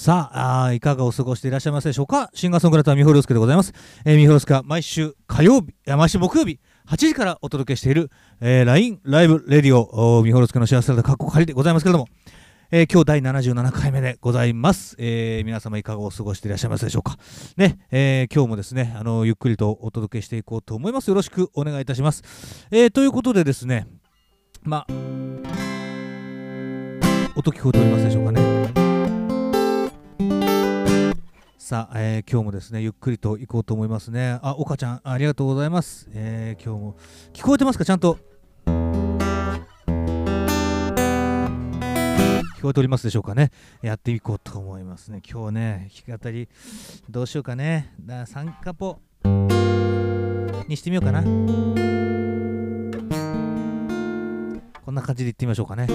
さああいかがお過ごしでいらっしゃいますでしょうか？シンガーソングライターみほるすけでございます、えー、みほるすけは毎週火曜日毎週木曜日8時からお届けしている、えー、LINE ライブレディオみほるすけの幸せだカッコ仮でございますけれども、えー、今日第77回目でございます、えー、皆様いかがお過ごしでいらっしゃいますでしょうか？ね、えー、今日もですねあのゆっくりとお届けしていこうと思います。よろしくお願いいたします、えー、ということでですねまあ音聞こえておりますでしょうかね？さあ、えー今日もですねゆっくりと行こうと思いますね。あ岡ちゃんありがとうございます、えー今日も聞こえてますかちゃんと？聞こえておりますでしょうかね。やっていこうと思いますね。今日ね弾き語りどうしようかね。だ3カポ。にしてみようかな。こんな感じでいってみましょうかね。で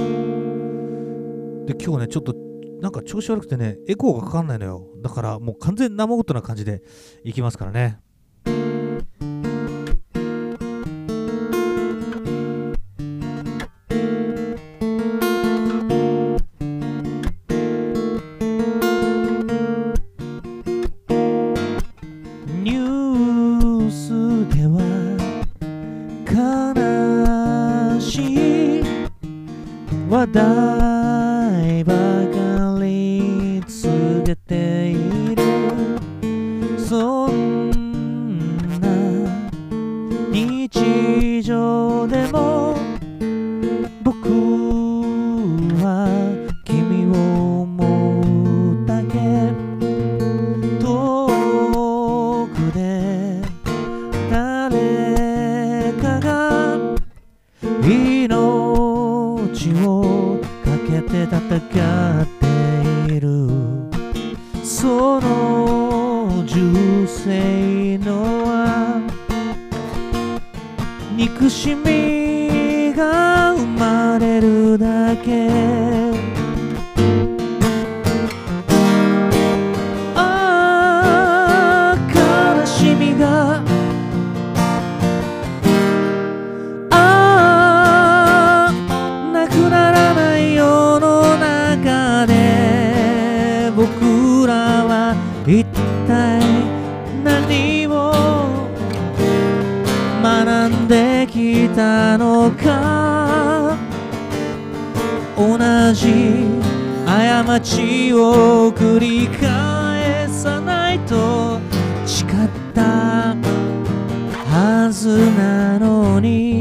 今日ねちょっとなんか調子悪くてねエコーがかかんないのよ。だからもう完全生音な感じでいきますからね。ニずなのに。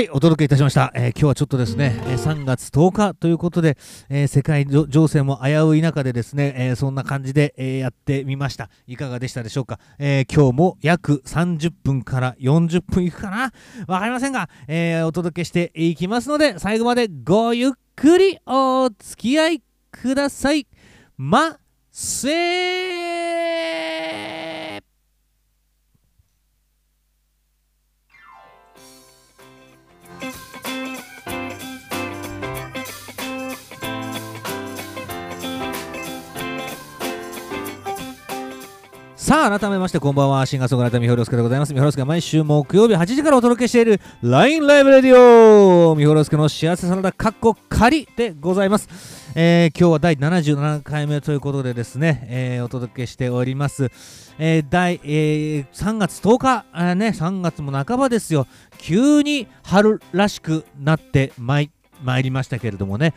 はい、お届けいたしました。えー今日はちょっとですね、えー3月10日ということで、えー世界情勢も危うい中でですね、えそんな感じで、えやってみました。いかがでしたでしょうか？えー今日も約30分から40分いくかな？わかりませんが、えお届けしていきますので、最後までごゆっくりお付き合いください。ませー Thank you. さあ改めましてこんばんは。シンガーソングライターみほろすけでございます。みほろすけ毎週木曜日8時からお届けしている LINE ライブレディオ。みほろすけの幸せサラダかっこ仮でございます、えー、今日は第77回目ということでですね、えー、お届けしております。えー、第、えー、3月10日、あね、3月も半ばですよ、急に春らしくなってまい参りましたけれどもね、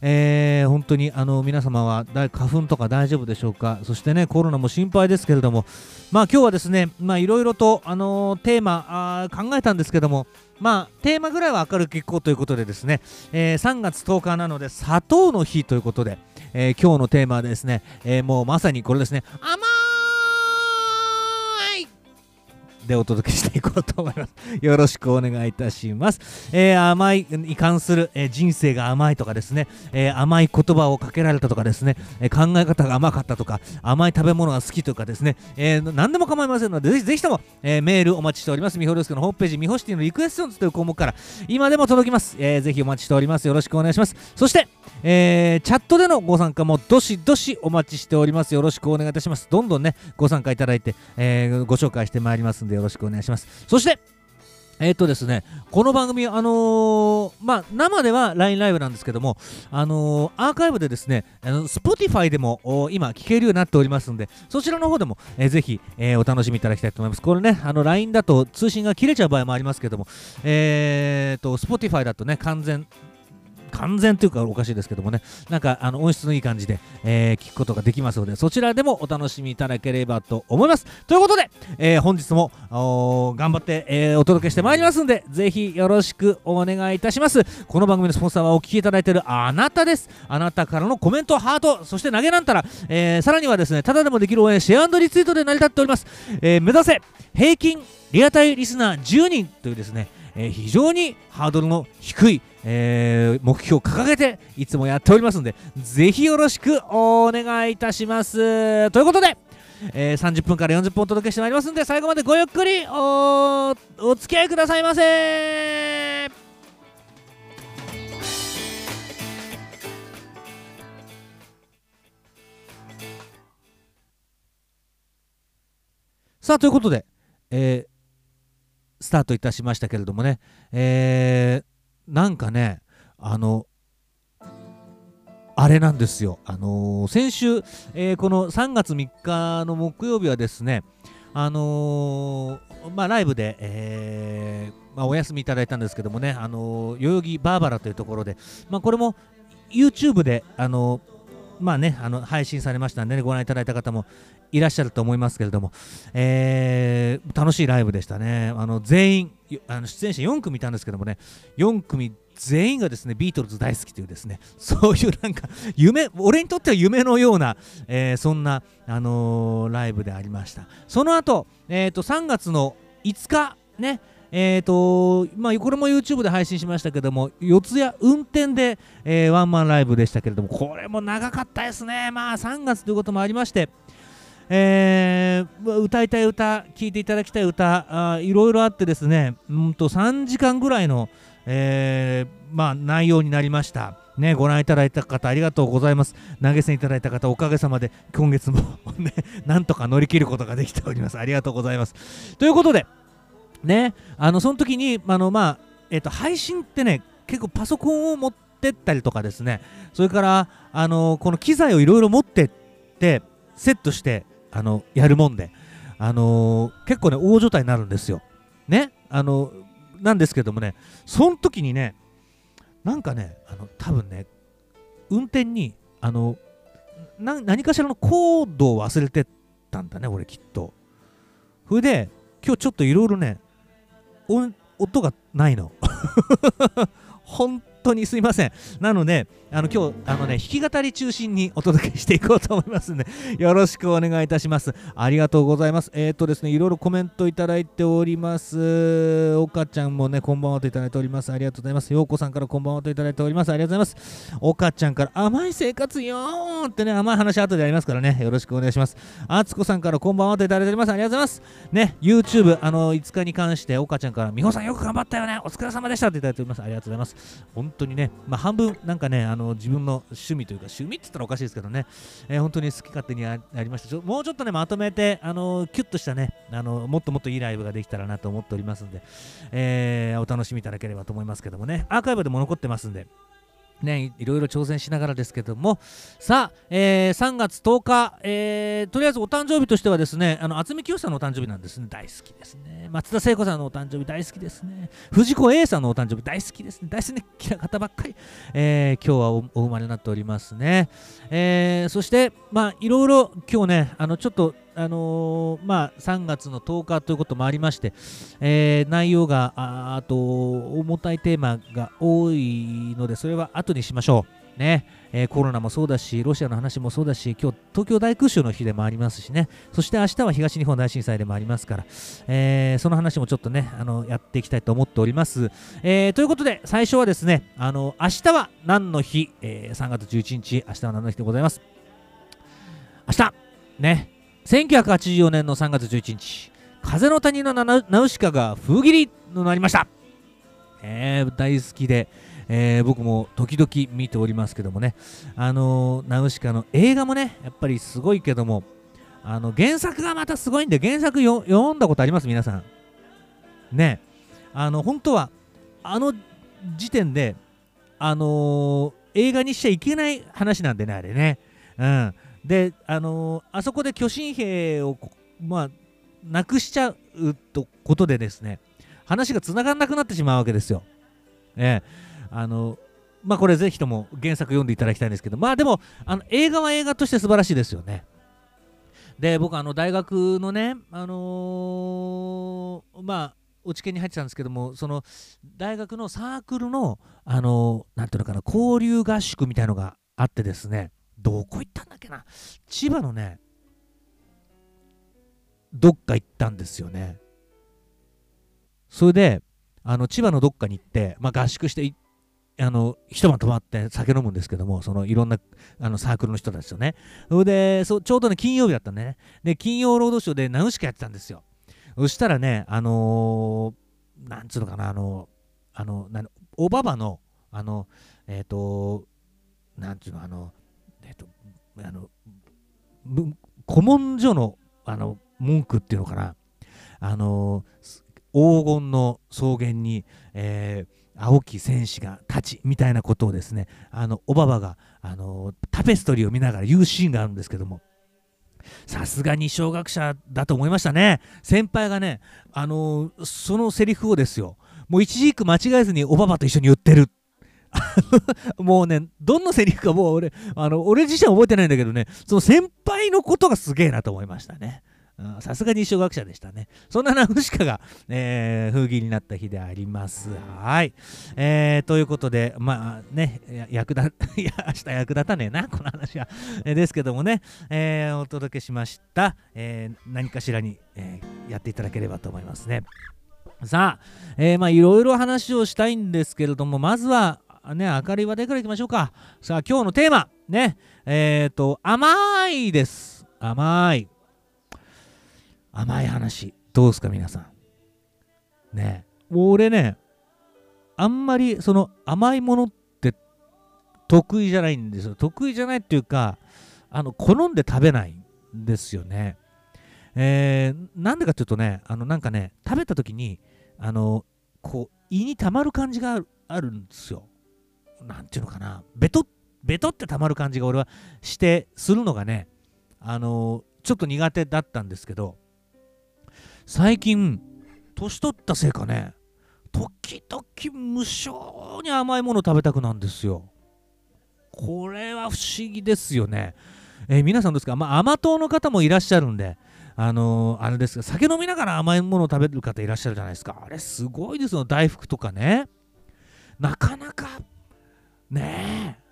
えー、本当にあの皆様は花粉とか大丈夫でしょうか？そしてねコロナも心配ですけれども。まあ今日はですねまあいろいろとあのー、テーマあ考えたんですけども。まあテーマぐらいは明るくいこうということでですね、えー、3月10日なので砂糖の日ということで、えー、今日のテーマはですね、えー、もうまさにこれですね。甘でお届けしていこうと思います。よろしくお願いいたします。えー、甘いに関する、えー、人生が甘いとかですね、えー、甘い言葉をかけられたとかですね、え考え方が甘かったとか、甘い食べ物が好きとかですね、え何でも構いませんので、ぜひぜひとも、えメールお待ちしております。みほるすけのホームページ、みほシティのリクエストという項目から今でも届きます。えー、ぜひお待ちしております。よろしくお願いします。そして、えチャットでのご参加もどしどしお待ちしております。よろしくお願いいたします。どんどんね、ご参加いただいて、えご紹介してまいりますんで、よろしくお願いします。そして、えっ、ー、とですね、この番組、あの、まあ、生では LINE ライブなんですけども、あの、アーカイブでですね、Spotify でも今聞けるようになっておりますので、そちらの方でも、えー、ぜひ、えー、お楽しみいただきたいと思います。これね、あの LINE だと通信が切れちゃう場合もありますけども、えーと、Spotify だとね、完全、完全というかおかしいですけどもね、なんかあの音質のいい感じで、えー、聞くことができますので、そちらでもお楽しみいただければと思います。ということで、えー、本日も頑張って、えー、お届けしてまいりますんで、ぜひよろしくお願いいたします。この番組のスポンサーはお聞きいただいているあなたです。あなたからのコメント、ハート、そして投げなんたら、えー、さらにはですね、ただでもできる応援、シェアリツイートで成り立っております。えー、目指せ平均リアタイリスナー10人というですね、えー、非常にハードルの低い、えー、目標を掲げていつもやっておりますのでぜひよろしくお願いいたします。ということで、えー、30分から40分お届けしてまいりますので最後までごゆっくりおお付き合いくださいませ。さあということで、えー、スタートいたしましたけれどもね、えー、なんかね、あの、あれなんですよ、あのー、先週、えー、この3月3日の木曜日はですね、あのー、まあ、ライブで、えー、まあ、お休みいただいたんですけどもね、あの代々木バーバラというところで、まあ、これも YouTube で、あのまあね、あの配信されましたんで、ね、ご覧いただいた方もいらっしゃると思いますけれども、えー、楽しいライブでしたね。あの全員あの出演者4組いたんですけどもね、4組全員がですねビートルズ大好きというですね。そういうなんか夢俺にとっては夢のような、えー、そんな、あのー、ライブでありました。その後、えーと、3月の5日ねえーとまあ、これも YouTube で配信しましたけども、四谷運転で、えー、ワンマンライブでしたけれども、これも長かったですね。まあ3月ということもありまして、えー、歌いたい歌、聴いていただきたい歌、あいろいろあってですね、うんと3時間ぐらいの、えー、まあ、内容になりました。ね、ご覧いただいた方ありがとうございます。投げ銭いただいた方おかげさまで今月も ね、なんとか乗り切ることができております。ありがとうございます。ということで、ね、あのその時にあの、まあえーと、配信ってね、結構パソコンを持ってったりとかですね、それからあのこの機材をいろいろ持ってってセットしてあのやるもんで、あの、結構ね大所帯になるんですよ。ねあのなんですけどもねその時にねなんかねあの多分ね運転にあの何かしらのコードを忘れてたんだね俺きっと。それで今日ちょっといろいろね音がないの。本当にすいません。なので、あの今日あのね、弾き語り中心にお届けしていこうと思いますので、よろしくお願いいたします。ありがとうございます。えっ、ー、とですね、いろいろコメントいただいております。岡ちゃんもね、こんばんはといただいております。ありがとうございます。ようこさんからこんばんはといただいております。ありがとうございます。岡ちゃんから甘い生活よーってね、甘い話後でありますからね、よろしくお願いします。あつこさんからこんばんはといただいております。ありがとうございます。ね、YouTube、あの、5日に関して、岡ちゃんから、美穂さんよく頑張ったよね、お疲れ様でしたっていただいております。ありがとうございます。本当にね、まあ、半分なんかねあのの自分の趣味というか趣味って言ったらおかしいですけどね、えー、本当に好き勝手にやりました。ちょもうちょっとねまとめてあのキュッとしたねあのもっともっといいライブができたらなと思っておりますんで、えー、お楽しみいただければと思いますけどもね。アーカイブでも残ってますんでね、いろいろ挑戦しながらですけども、さあ、えー、3月10日、えー、とりあえずお誕生日としてはですね、あの渥美清さんのお誕生日なんですね、大好きですね。松田聖子さんのお誕生日大好きですね。藤子 A さんのお誕生日大好きですね。大好きな方ばっかり、えー、今日はお生まれになっておりますね。えー、そして、まあ、いろいろ今日ね、あのちょっとあのー、まあ、3月の10日ということもありまして、えー、内容があと重たいテーマが多いのでそれは後にしましょう。ねえー、コロナもそうだし、ロシアの話もそうだし、今日東京大空襲の日でもありますしね、そして明日は東日本大震災でもありますから、えー、その話もちょっとね、あのやっていきたいと思っております。えー、ということで、最初はですね、あの明日は何の日、え、3月11日、明日は何の日でございます？明日、ね、1984年の3月11日、風の谷のナウシカが封切りとなりました。えー、大好きで、えー、僕も時々見ておりますけどもね、あのー、ナウシカの映画もね、やっぱりすごいけども、あの原作がまたすごいんで、原作読んだことあります？皆さん。ね、あの、本当は、あの時点で、あの映画にしちゃいけない話なんでね、あれね。うん。で、あの、あそこで巨神兵を、まあ、なくしちゃうとことでですね、話がつながんなくなってしまうわけですよ。ええあのまあこれぜひとも原作読んでいただきたいんですけど、まあでも、あの映画は映画として素晴らしいですよね。で、僕、あの大学のね、あのー、まあ、落研に入ってたんですけども、その大学のサークルの、あのー、なんていうのかな、交流合宿みたいのがあってですね、どこ行ったんだっけな？千葉のねどっか行ったんですよね。それであの千葉のどっかに行って、まあ、合宿してあの一晩泊まって酒飲むんですけどもそのいろんなあのサークルの人たちとね。それでそちょうどね金曜日だったね。で金曜ロードショーでナウシカやってたんですよ。そしたらねあのー、なんつうのかなあのあのおばばのあのえっ、ー、となんていうのあの、あの、古文書のあの文句っていうのかな、あの、黄金の草原に、えー、青き戦士が立ちみたいなことをですね、あの、おばばが、あの、タペストリーを見ながら言うシーンがあるんですけども、さすがに小学者だと思いましたね。先輩がね、あのそのセリフをですよ、もう一字一句間違えずにおばばと一緒に言ってる。もうね、どんなセリフかもう俺、あの、俺自身は覚えてないんだけどね、その先輩のことがすげえなと思いましたね。さすがに小学者でしたね。そんなナウシカが、えー、風紀になった日であります。はい。えー、ということで、まあね、役立、いや、明日役立たねえな、この話は。えー、ですけどもね、えー、お届けしました。えー、何かしらに、えー、やっていただければと思いますね。さあ、えー、まあいろいろ話をしたいんですけれども、まずは、ね、明るい話題からいきましょうか。さあ、今日のテーマ、ね、えっ、ー、と、甘いです。甘い。甘い話。どうですか、皆さん。ね、俺ね、あんまりその甘いものって得意じゃないんですよ。得意じゃないっていうか、あの、好んで食べないんですよね。えー、なんでかっていうとね、あの、なんかね、食べた時に、あの、こう、胃にたまる感じがあるんですよ。なんていうのかな、ベトベトってたまる感じが俺はしてするのがね、あのちょっと苦手だったんですけど、最近、年取ったせいかね、時々無性に甘いもの食べたくなんですよ。これは不思議ですよね。えー、皆さんですか、まあ、甘党の方もいらっしゃるんで、あのー、あれですが、酒飲みながら甘いものを食べる方いらっしゃるじゃないですか。あれすごいですよ、大福とかね。なかなかねえ。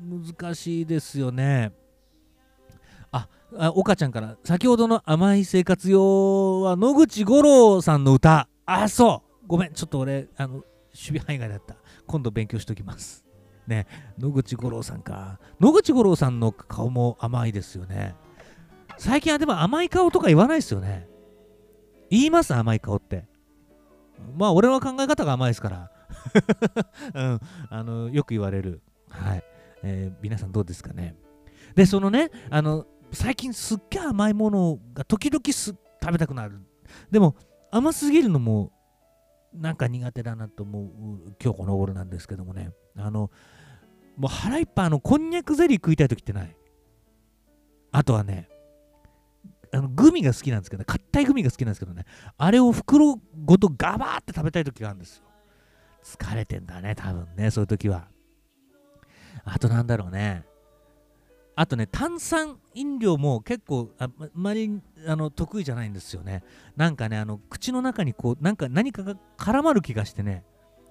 難しいですよね。ああ岡ちゃんから先ほどの甘い生活用は野口五郎さんの歌。あそう。ごめん。ちょっと俺あの守備範囲外だった。今度勉強しときます。ね野口五郎さんか。野口五郎さんの顔も甘いですよね。最近はでも甘い顔とか言わないですよね。言います甘い顔って。まあ俺の考え方が甘いですから。うん、あのよく言われる。はい。えー、皆さんどうですかね。で、そのね、あの、最近すっげえ甘いものが時々食べたくなる。でも、甘すぎるのもなんか苦手だなと思う今日この頃なんですけどもね。あの、もう腹いっぱいあの、こんにゃくゼリー食いたい時ってない。あとはね、あのグミが好きなんですけどね、硬いグミが好きなんですけどね、あれを袋ごとガバーって食べたい時があるんですよ。疲れてんだね、多分ね、そういう時は。あとなんだろうね。あとね、炭酸飲料も結構あまりあの得意じゃないんですよね。なんかね、あの口の中にこう、なんか何かが絡まる気がしてね、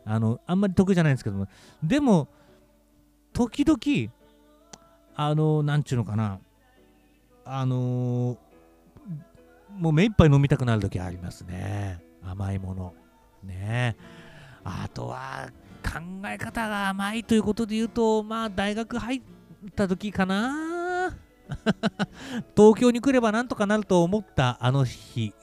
あのあんまり得意じゃないんですけども、でも、時々、あの、なんちゅうのかな、あのー、もう目いっぱい飲みたくなる時ありますね。甘いもの。ねえあとは、考え方が甘いということで言うと、まあ、大学入った時かな。東京に来ればなんとかなると思ったあの日。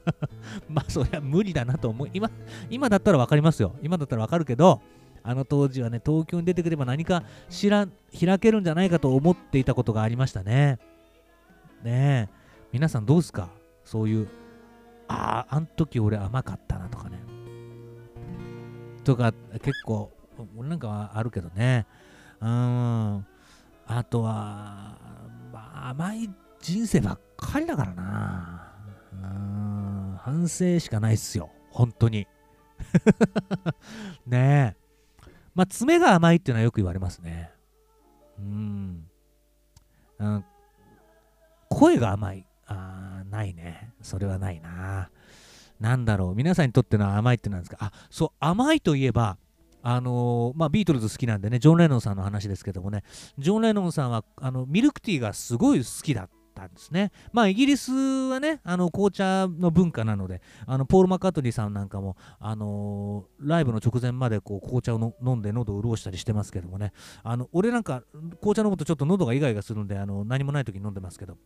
まあ、そりゃ無理だなと思う。今、今だったら分かりますよ。今だったら分かるけど、あの当時はね、東京に出てくれば何か知ら開けるんじゃないかと思っていたことがありましたね。ねえ、皆さんどうですか？そういう、ああ、あん時俺甘かったなとかね。とか、結構、俺なんかはあるけどね。うん。あとは、まあ、甘い人生ばっかりだからな。うん。反省しかないっすよ。本当に。ねえ。まあ、爪が甘いっていうのはよく言われますね。うん。うん、声が甘い。あないね。それはないな。なんだろう。皆さんにとっての甘いって何ですか？あ、そう、甘いといえば、あのー、まあ、ビートルズ好きなんでね、ジョン・レノンさんの話ですけどもね、ジョン・レノンさんはあのミルクティーがすごい好きだったんですね。まあ、イギリスはね、あの紅茶の文化なので、あのポール・マッカートニーさんなんかも、あのー、ライブの直前までこう紅茶を飲んで喉を潤したりしてますけどもね、あの俺なんか紅茶飲むとちょっと喉がイガイガするんで、あの何もない時に飲んでますけど、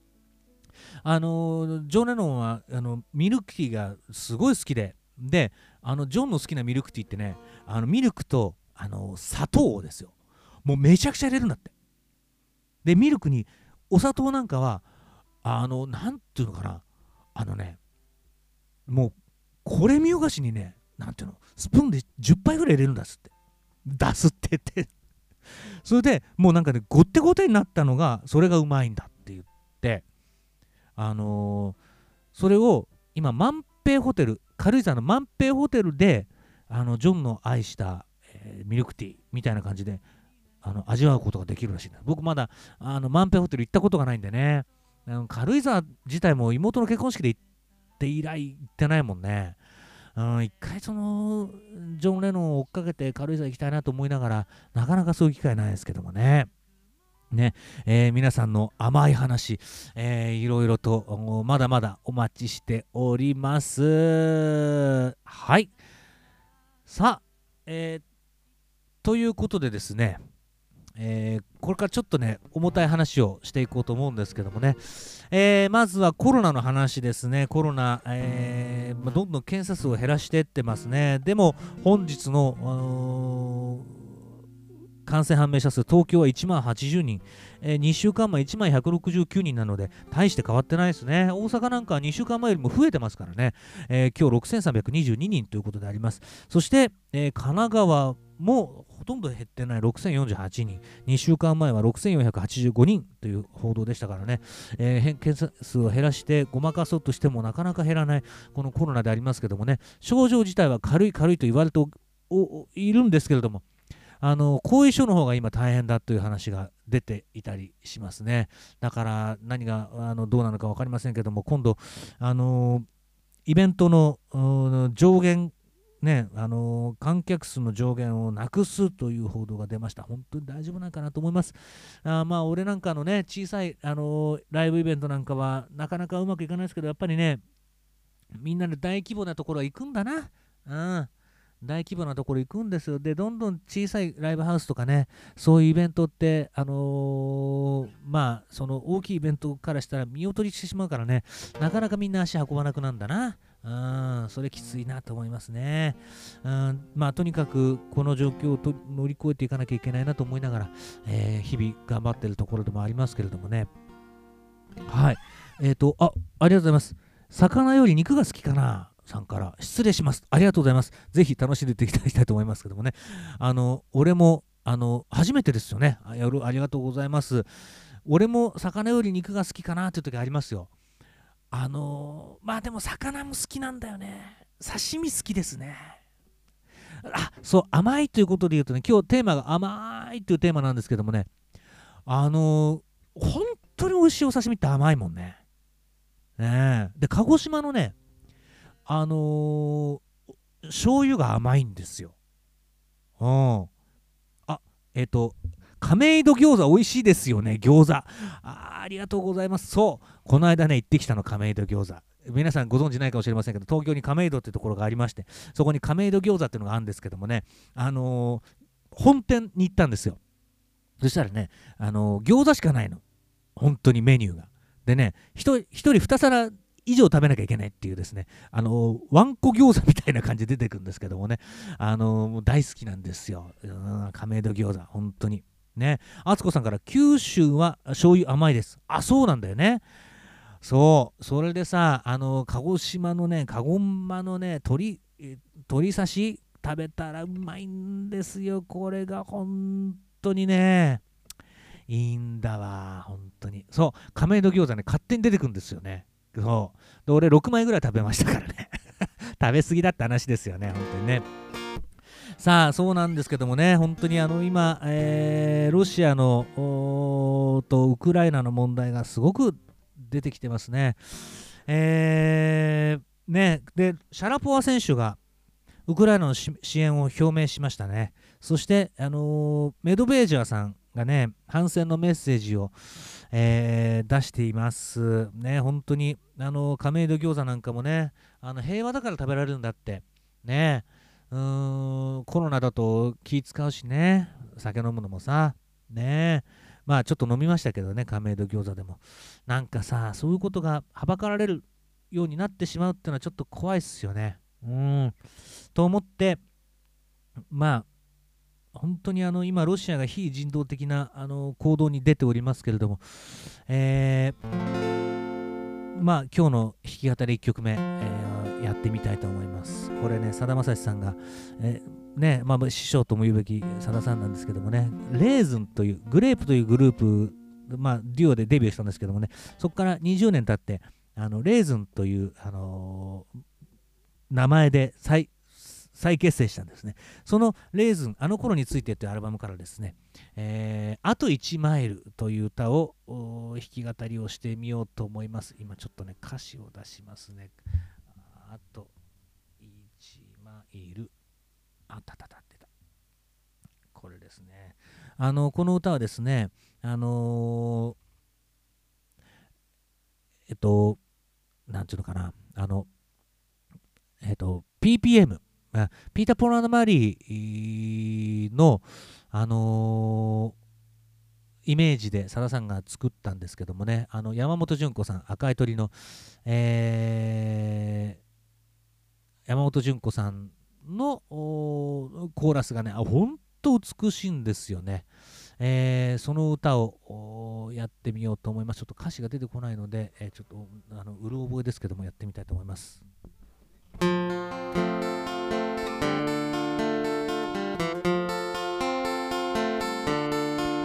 あのジョン・レノンはあのミルクティーがすごい好きで。であのジョンの好きなミルクティーってねあのミルクとあの砂糖ですよ。もうめちゃくちゃ入れるんだって。でミルクにお砂糖なんかはあのなんていうのかな。あのねもうこれ見よがしにねなんていうのスプーンで10杯ぐらい入れるんだっつって。出すって言って。それでもうなんかねごってごてになったのがそれがうまいんだって言って。あのー、それを今万平ホテル軽井沢の万平ホテルであのジョンの愛した、えー、ミルクティーみたいな感じであの味わうことができるらしいんだ。僕まだあの万平ホテル行ったことがないんでね。あの軽井沢自体も妹の結婚式で行って以来行ってないもんね。うん、一回そのジョン・レノンを追っかけて軽井沢行きたいなと思いながらなかなかそういう機会ないですけどもね。ね、えー、皆さんの甘い話、えー、いろいろとまだまだお待ちしております。はい。さあ、えー、ということでですね、えー、これからちょっとね、重たい話をしていこうと思うんですけどもね、えー、まずはコロナの話ですね、コロナ、えー、どんどん検査数を減らしていってますね。でも、本日の、感染判明者数、東京は1万80人、えー、2週間前1万169人なので、大して変わってないですね。大阪なんかは2週間前よりも増えてますからね、えー、今日6322人ということであります。そして、えー、神奈川もほとんど減ってない。6048人、2週間前は6485人という報道でしたからね、えー、検査数を減らしてごまかそうとしてもなかなか減らないこのコロナでありますけどもね、症状自体は軽い軽いと言われているんですけれども、あの後遺症の方が今大変だという話が出ていたりしますね。だから何があのどうなのか分かりませんけども、今度、あのイベントの上限、ね、あの観客数の上限をなくすという報道が出ました。本当に大丈夫なんかなと思います。あまあ、俺なんかのね、小さい、あのライブイベントなんかはなかなかうまくいかないですけど、やっぱりね、みんなで大規模なところは行くんだな。うん大規模なところ行くんですよ。で、どんどん小さいライブハウスとかね、そういうイベントって、あのー、まあ、その大きいイベントからしたら見劣りしてしまうからね、なかなかみんな足運ばなくなんだな。うん、それきついなと思いますね。うん、まあ、とにかくこの状況をと乗り越えていかなきゃいけないなと思いながら、えー日々頑張ってるところでもありますけれどもね。はい。えっ、と、あ、ありがとうございます。魚より肉が好きかなさんから失礼します。ありがとうございます。ぜひ楽しんでいただきたいと思いますけどもね。あの、俺も、あの、初めてですよね。あありがとうございます。俺も魚より肉が好きかなっていう時ありますよ。あのまあでも魚も好きなんだよね。刺身好きですね。あそう、甘いということで言うとね、今日テーマが甘いというテーマなんですけどもね、あの本当に美味しいお刺身って甘いもんね。ねで、鹿児島のね、あのー醤油が甘いんですよ。うん。あ、えっ、と、亀戸餃子美味しいですよね、餃子。あありがとうございます。そう、この間ね、行ってきたの、亀戸餃子。皆さんご存知ないかもしれませんけど、東京に亀戸ってところがありまして、そこに亀戸餃子っていうのがあるんですけどもね、あのー本店に行ったんですよ。そしたらね、あのー餃子しかないの。本当にメニューが。でね、一人一人2皿以上食べなきゃいけないっていうですね、あのワンコ餃子みたいな感じで出てくるんですけどもね、あの大好きなんですよ。うん亀戸餃子、本当に。ね、敦子さんから九州は醤油甘いです。あ、そうなんだよね。そう、それでさ、あの鹿児島のね、鹿児島のね、鶏、鶏刺し食べたらうまいんですよ。これが本当にね。いいんだわ、本当に。そう、亀戸餃子ね、勝手に出てくるんですよね。そう。で、俺6枚ぐらい食べましたからね。食べ過ぎだって話ですよね、本当にね。さあ、そうなんですけどもね、本当にあの今、えーロシアのとウクライナの問題がすごく出てきてますね。えーね、で、シャラポワ選手がウクライナの支援を表明しましたね。そして、あのーメドベージャーさんがね、反戦のメッセージを、えー出しています。ね、本当に、あの亀戸餃子なんかもね、あの平和だから食べられるんだって。ね、うーん、コロナだと気使うしね、酒飲むのもさ、ねまあちょっと飲みましたけどね、亀戸餃子でも。なんかさ、そういうことがはばかられるようになってしまうっていうのはちょっと怖いっすよね。うん。と思って、まあ、本当にあの今、ロシアが非人道的なあの行動に出ておりますけれども、えーまあ今日の弾き語り1曲目、えーやってみたいと思います。これね、さだまさしさんが、えーね、まあ師匠とも言うべきさださんなんですけどもね、レーズンという、グレープというグループ、まあデュオでデビューしたんですけどもね、そこから20年経って、あのレーズンという、あのー名前で再再結成したんですね。そのレーズン、あの頃についてというアルバムからですね、えーあと1マイルという歌を弾き語りをしてみようと思います。今ちょっとね、歌詞を出しますね。あと1マイル。あたたたってた。これですね。あの、この歌はですね、あのーえっと、なんていうのかな、あの、えっと、PPM、ピーター・ポーランド・マリーの、あのーイメージでさださんが作ったんですけどもね、あの山本純子さん、赤い鳥の、えー山本純子さんのコーラスがね、本当美しいんですよね。えーその歌をやってみようと思います。ちょっと歌詞が出てこないので、えーちょっとあのうる覚えですけども、やってみたいと思います。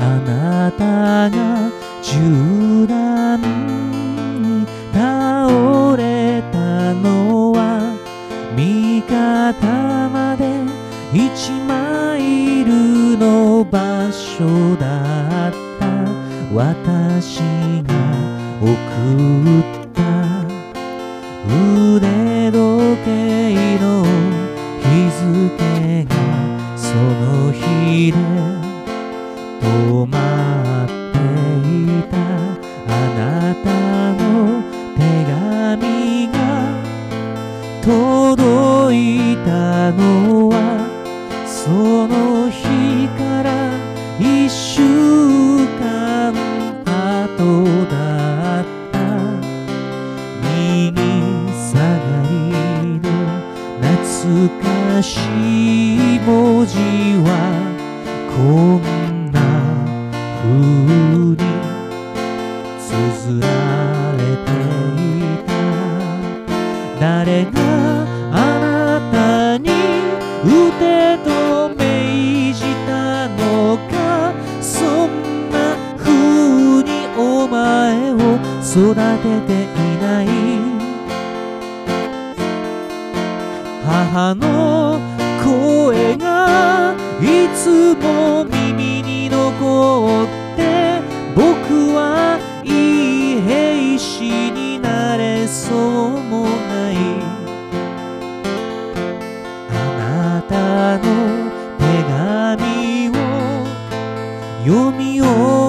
あなたが銃弾に倒れたのは味方まで1マイルの場所だ。った私が送った。腕時計の日付がその日で。読み終え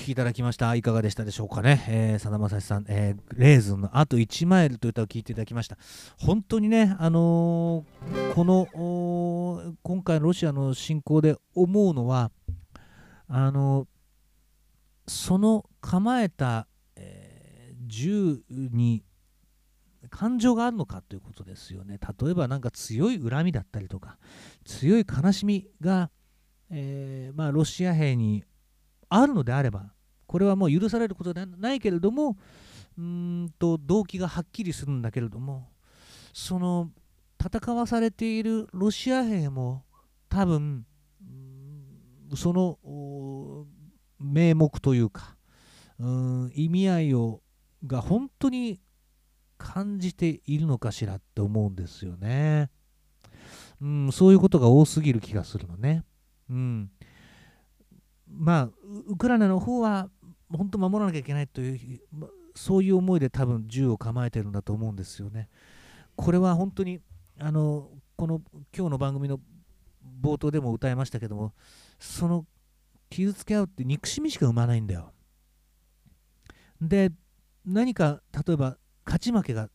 聴きいただきました。いかがでしたでしょうかね。えー、さだまさしさん、えーレーズンのあと1マイルという歌を聴いていただきました。本当にね、あのーこの今回のロシアの侵攻で思うのは、あのーその構えた、えー銃に感情があるのかということですよね。例えばなんか強い恨みだったりとか、強い悲しみが、えまあ、ロシア兵にあるのであれば、これはもう許されることではないけれども、うんと動機がはっきりするんだけれども、その戦わされているロシア兵も多分、その名目というか、うん意味合いをが本当に感じているのかしらって思うんですよね。うん、そういうことが多すぎる気がするのね。うん、まあ、ウクライナの方は本当守らなきゃいけないというそういう思いで多分銃を構えてるんだと思うんですよね。これは本当にあのこの今日の番組の冒頭でも歌いましたけどもその傷つけ合うって憎しみしか生まないんだよ。で何か例えば勝ち負けが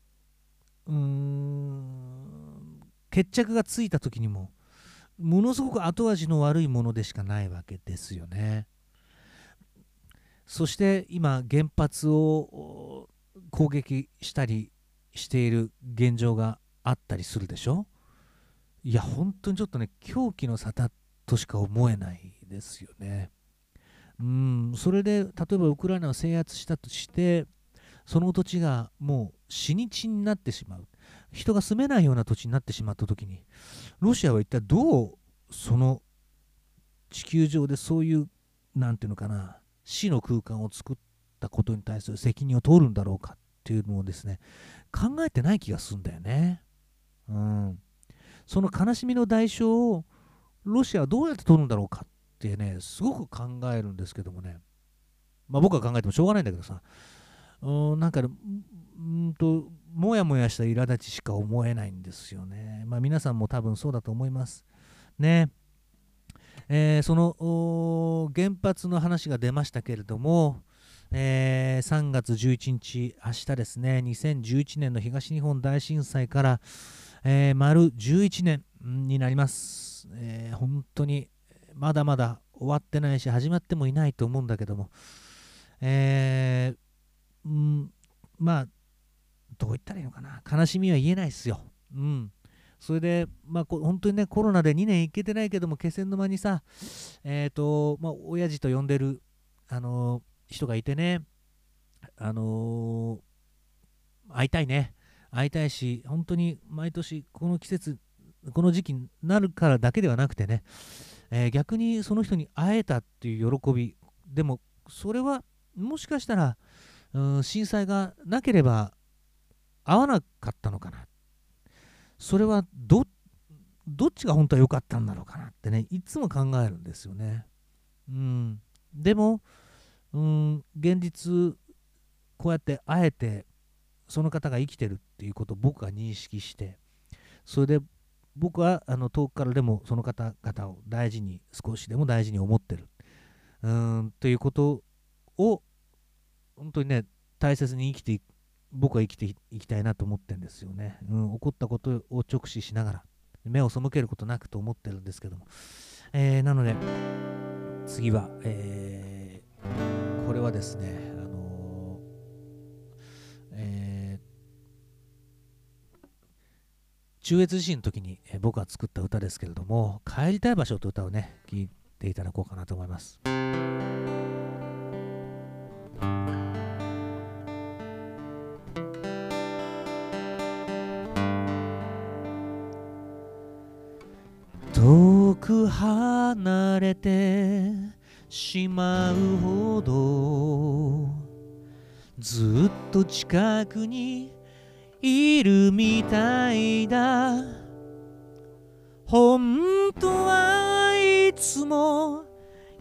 うーん決着がついた時にもものすごく後味の悪いものでしかないわけですよね。そして今原発を攻撃したりしている現状があったりするでしょ？いや本当にちょっとね狂気の沙汰としか思えないですよね。うんそれで例えばウクライナを制圧したとしてその土地がもう死に地になってしまう人が住めないような土地になってしまった時にロシアは一体どうその地球上でそういう何て言うのかな死の空間を作ったことに対する責任を取るんだろうかっていうのをですね考えてない気がするんだよね。うん、その悲しみの代償をロシアはどうやって取るんだろうかってねすごく考えるんですけどもねまあ僕は考えてもしょうがないんだけどさうんなんかうんともやもやした苛立ちしか思えないんですよね。まあ皆さんも多分そうだと思います。ね。えー、その原発の話が出ましたけれども、えー、3月11日、明日ですね、2011年の東日本大震災から、えー、丸11年になります、えー、本当にまだまだ終わってないし、始まってもいないと思うんだけども、えー、うん、まあ、どう言ったらいいのかな、悲しみは言えないですよ。うん。それで、まあ、本当にね、コロナで2年行けてないけども、気仙沼にさ、えっ、ー、と、まあ、親父と呼んでる、あのー、人がいてね、あのー、会いたいね。会いたいし、本当に毎年この季節、この時期になるからだけではなくてね、え、逆にその人に会えたっていう喜び、でもそれはもしかしたら、うん、震災がなければ会わなかったのかなそれはどっちが本当は良かったんだろうかなってねいつも考えるんですよね。うん、でも、うん、現実こうやってあえてその方が生きてるっていうことを僕が認識してそれで僕はあの遠くからでもその方々を大事に少しでも大事に思ってるうんということを本当にね大切に生きていく僕は生きていきたいなと思ってるんですよね、うん、起こったことを直視しながら目を背けることなくと思ってるんですけども、えー、なので次は、えー、これはですね、あのー、えー、中越地震の時に、え僕が作った歌ですけれども「帰りたい場所」と歌をね聴いていただこうかなと思います。遠く離れてしまうほどずっと近くにいるみたいだ。本当はいつも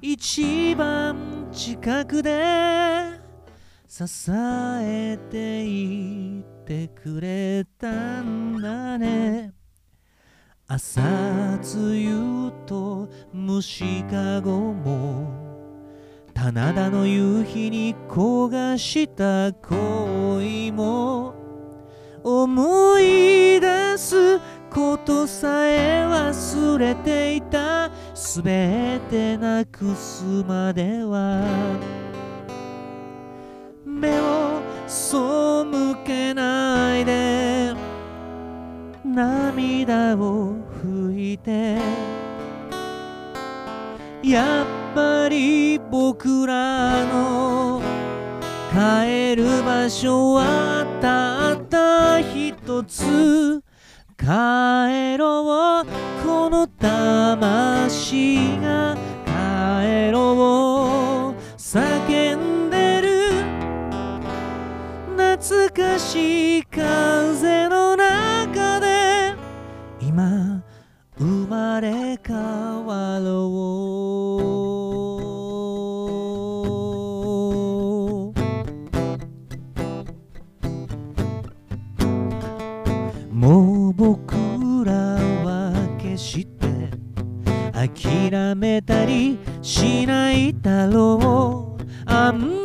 一番近くで支えていてくれたんだね。朝露と虫かごも棚田の夕日に焦がした恋も思い出すことさえ忘れていた。すべてなくすまでは目を背けないで涙をて。やっぱり僕らの帰る場所はたった一つ。帰ろうこの魂。がめたりしないだろう。あん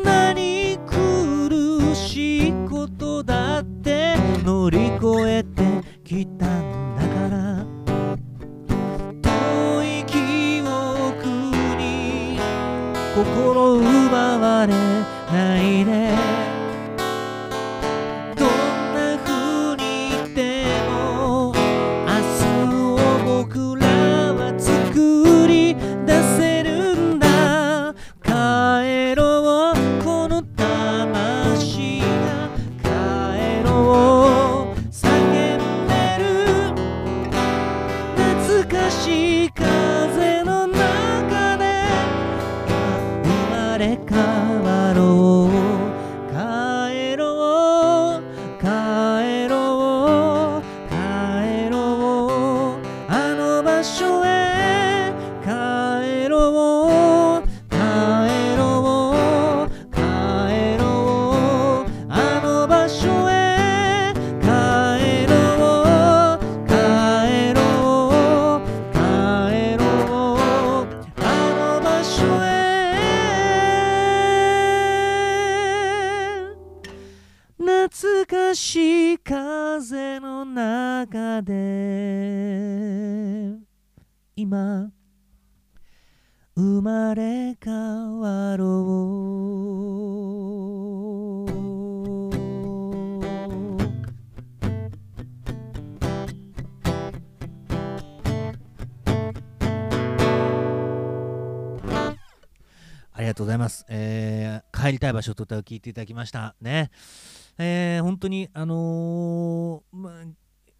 ます。えー帰りたい場所と歌を聞いていただきました。ね。えー本当に、あのーま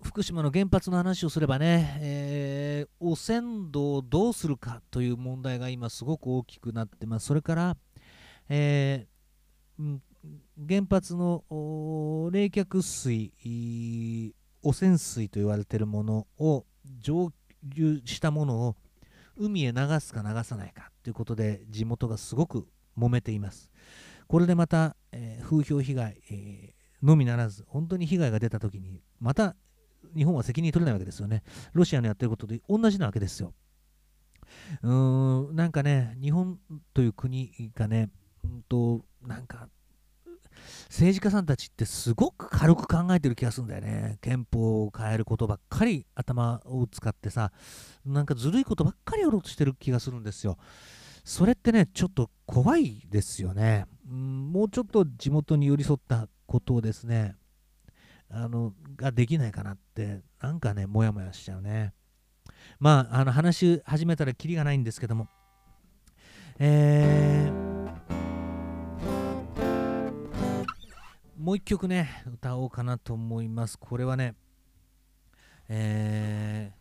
福島の原発の話をすればね、えー汚染土をどうするかという問題が今すごく大きくなってます。それから、えー原発の冷却水、汚染水と言われているものを蒸留したものを海へ流すか流さないかということで地元がすごく揉めています。これでまた、えー風評被害、えーのみならず本当に被害が出た時にまた日本は責任取れないわけですよね。ロシアのやってることで同じなわけですよ。うーんなんかね日本という国がね、うんとなんか政治家さんたちってすごく軽く考えてる気がするんだよね。憲法を変えることばっかり頭を使ってさ、なんかずるいことばっかりやろうとしてる気がするんですよ。それってね、ちょっと怖いですよね。うんもうちょっと地元に寄り添ったことをですね、あの、ができないかなって、なんかね、もやもやしちゃうね。まあ、あの話し始めたらキリがないんですけども、えーもう一曲ね、歌おうかなと思います。これはね、えー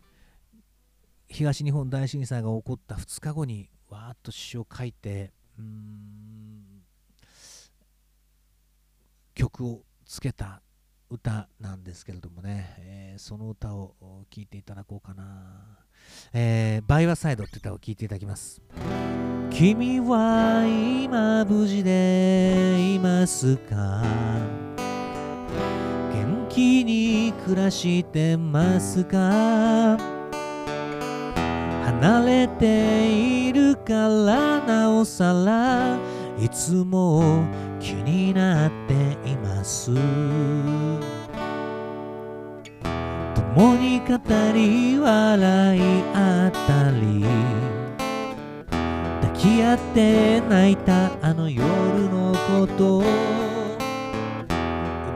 東日本大震災が起こった2日後にわーっと詩を書いて、うーん曲をつけた歌なんですけれどもね、えーその歌を聴いていただこうかな。えーバイワサイドって歌を聴いていただきます。君は今無事でいますか？元気に暮らしてますか？離れているからなおさらいつも気になっています。共に語り笑い合ったり抱き合って泣いたあの夜のこと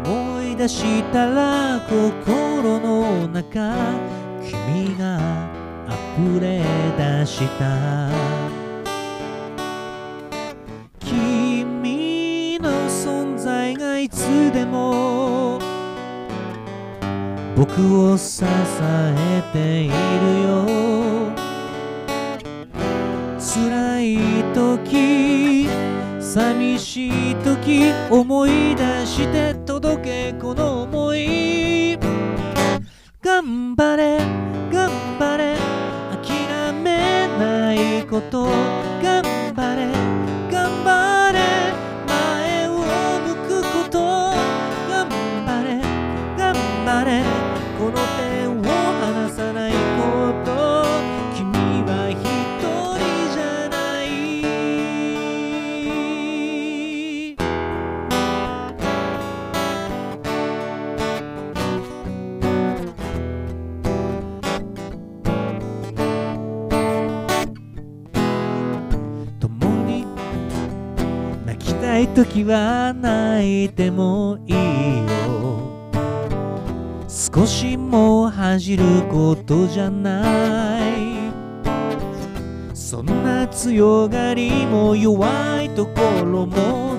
思い出したら心の中君が溢れ出した。君の存在がいつでも僕を支えているよ。辛い時寂しい時思い出して届けこの想い。頑張れ頑張れ。こと。時は泣いてもいいよ。少しも恥じることじゃない。そんな強がりも弱いところも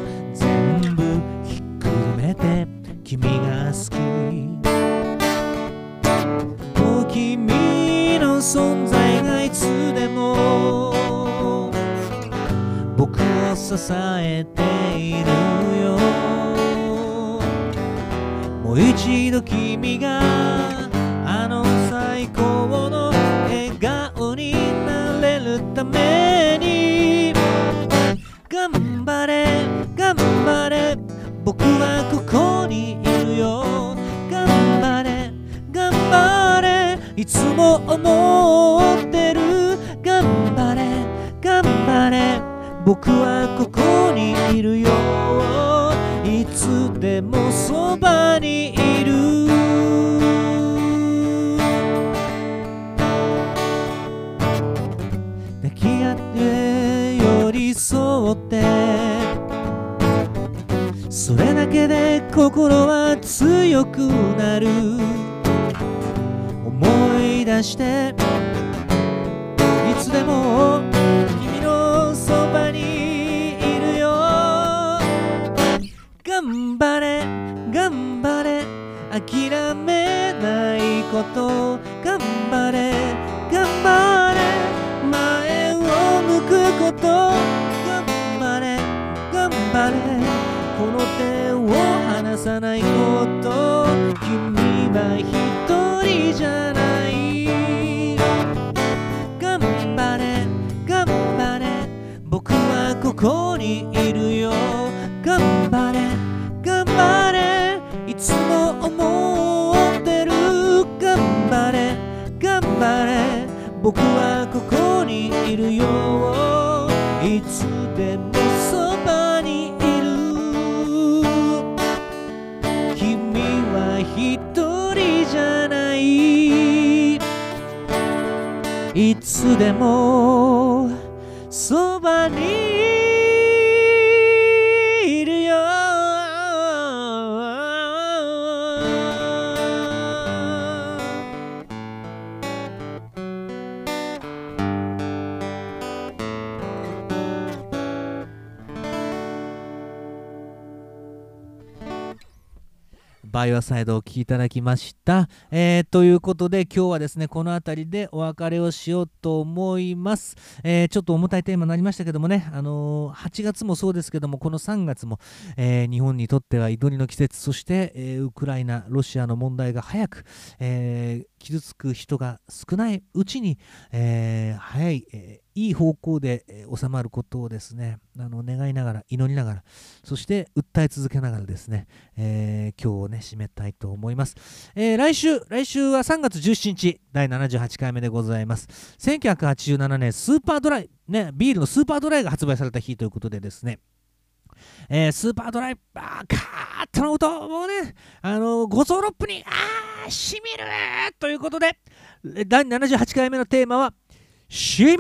思ってる。頑張れ頑張れ。僕はここにいるよ。いつでもそばにいる。抱き合って寄り添って。それだけで心は強くなる。出して。いつでも君のそばにいるよ。頑張れ頑張れ。諦めないこと。頑張れ頑張れ。前を向くこと。頑張れ頑張れ。この手を離さないこと。君は一人じゃない。ここにいるよ。頑張れ。頑張れ。いつも思ってる。頑張れ。頑張れ。僕はここにいるよ。いつでもそばにいる。君は一人じゃない。いつでもそばにいる。イオサイドをお聴きいただきました、えーということで今日はです。ねこの辺りでお別れをしようと思います、えーちょっと重たいテーマになりましたけどもね、あのー8月もそうです。けどもこの3月も、え日本にとっては祈りの季節そして、えウクライナロシアの問題が早く、えー傷つく人が少ないうちに、えー早い、えーいい方向で、え収まることをですねあの願いながら祈りながらそして訴え続けながらですね、えー今日をね締めたいと思います、えー来週来週は3月17日第78回目でございます。1987年スーパードライねビールのスーパードライが発売された日ということでですねえースーパードライバーカーッとの音もうね、あの五臓六腑に、あー、しみるということで、第78回目のテーマは、しみる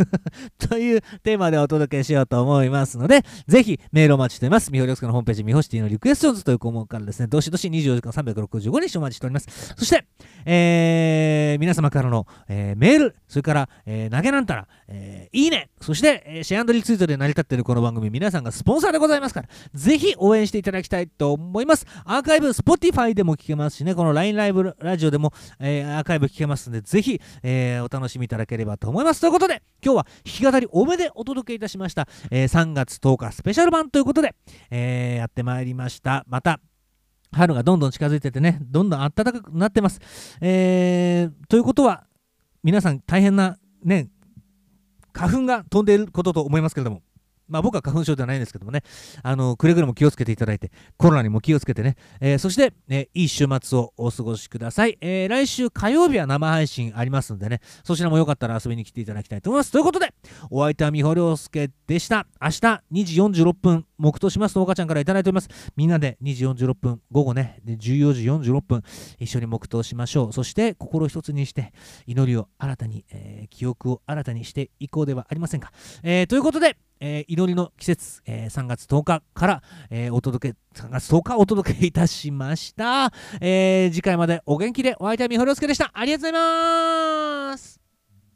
というテーマでお届けしようと思いますので、ぜひメールをお待ちしています。みほりょすけのホームページ、みほしティのリクエストズという項目からですね、どしどし24時間365日お待ちしております。そして、えー皆様からの、えーメール、それから、えー投げなんたら、えーいいね、そして、えーシェアリツイートで成り立っているこの番組、皆さんがスポンサーでございますから、ぜひ応援していただきたいと思います。アーカイブ、Spotify でも聞けますしね、この LINE ライブラジオでも、えーアーカイブ聞けますので、ぜひ、えーお楽しみいただければと思います。ということで、今日は弾き語り多めでお届けいたしました、えー3月10日スペシャル版ということで、えーやってまいりました。また、春がどんどん近づいててね、どんどん暖かくなってます。えーということは、皆さん大変なね、花粉が飛んでいることと思いますけれども、まあ僕は花粉症ではないんですけどもね、あの、くれぐれも気をつけていただいて、コロナにも気をつけてね、えーそして、えーいい週末をお過ごしください。えー来週火曜日は生配信ありますんでね、そちらもよかったら遊びに来ていただきたいと思います。ということで、お相手はみほりょうすけでした。明日2時46分、黙祷しますと岡ちゃんからいただいております。みんなで2時46分、午後ね、14時46分、一緒に黙祷しましょう。そして、心一つにして、祈りを新たに、えー記憶を新たにしていこうではありませんか。えーということで、えー祈りの季節、えー3月10日から、えーお届け、3月10日お届けいたしました。え次回までお元気でお相手はみほりょうすけでした。ありがとうございます。